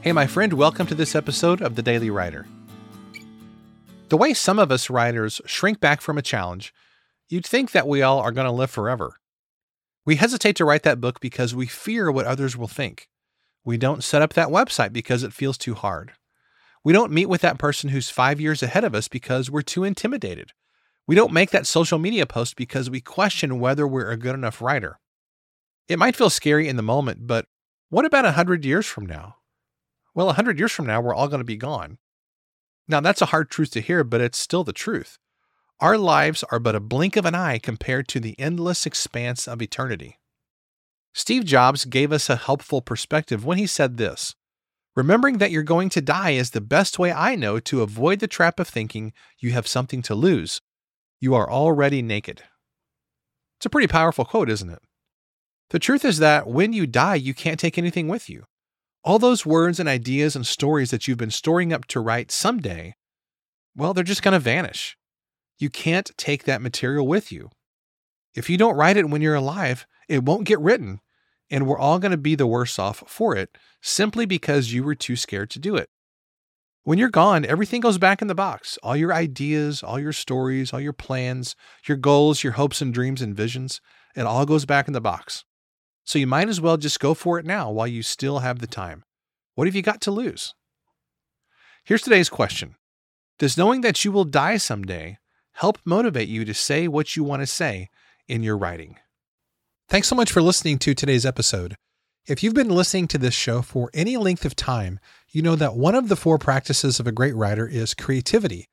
Hey, my friend, welcome to this episode of The Daily Writer. The way some of us writers shrink back from a challenge, you'd think that we all are going to live forever. We hesitate to write that book because we fear what others will think. We don't set up that website because it feels too hard. We don't meet with that person who's five years ahead of us because we're too intimidated. We don't make that social media post because we question whether we're a good enough writer. It might feel scary in the moment, but what about a hundred years from now? Well, a hundred years from now, we're all going to be gone. Now, that's a hard truth to hear, but it's still the truth. Our lives are but a blink of an eye compared to the endless expanse of eternity. Steve Jobs gave us a helpful perspective when he said this Remembering that you're going to die is the best way I know to avoid the trap of thinking you have something to lose. You are already naked. It's a pretty powerful quote, isn't it? The truth is that when you die, you can't take anything with you. All those words and ideas and stories that you've been storing up to write someday, well, they're just going to vanish. You can't take that material with you. If you don't write it when you're alive, it won't get written, and we're all going to be the worse off for it simply because you were too scared to do it. When you're gone, everything goes back in the box. All your ideas, all your stories, all your plans, your goals, your hopes and dreams and visions, it all goes back in the box. So you might as well just go for it now while you still have the time. What have you got to lose? Here's today's question Does knowing that you will die someday help motivate you to say what you want to say in your writing? Thanks so much for listening to today's episode. If you've been listening to this show for any length of time, you know that one of the four practices of a great writer is creativity.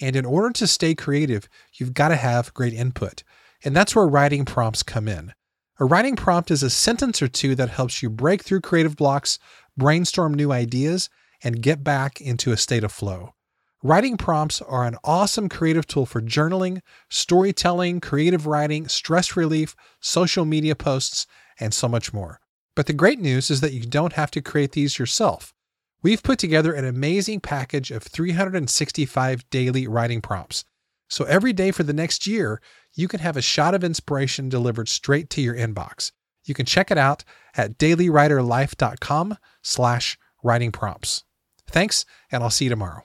And in order to stay creative, you've got to have great input. And that's where writing prompts come in. A writing prompt is a sentence or two that helps you break through creative blocks, brainstorm new ideas, and get back into a state of flow. Writing prompts are an awesome creative tool for journaling, storytelling, creative writing, stress relief, social media posts, and so much more. But the great news is that you don't have to create these yourself. We've put together an amazing package of 365 daily writing prompts. So every day for the next year, you can have a shot of inspiration delivered straight to your inbox. You can check it out at dailywriterlife.com slash writing prompts. Thanks, and I'll see you tomorrow.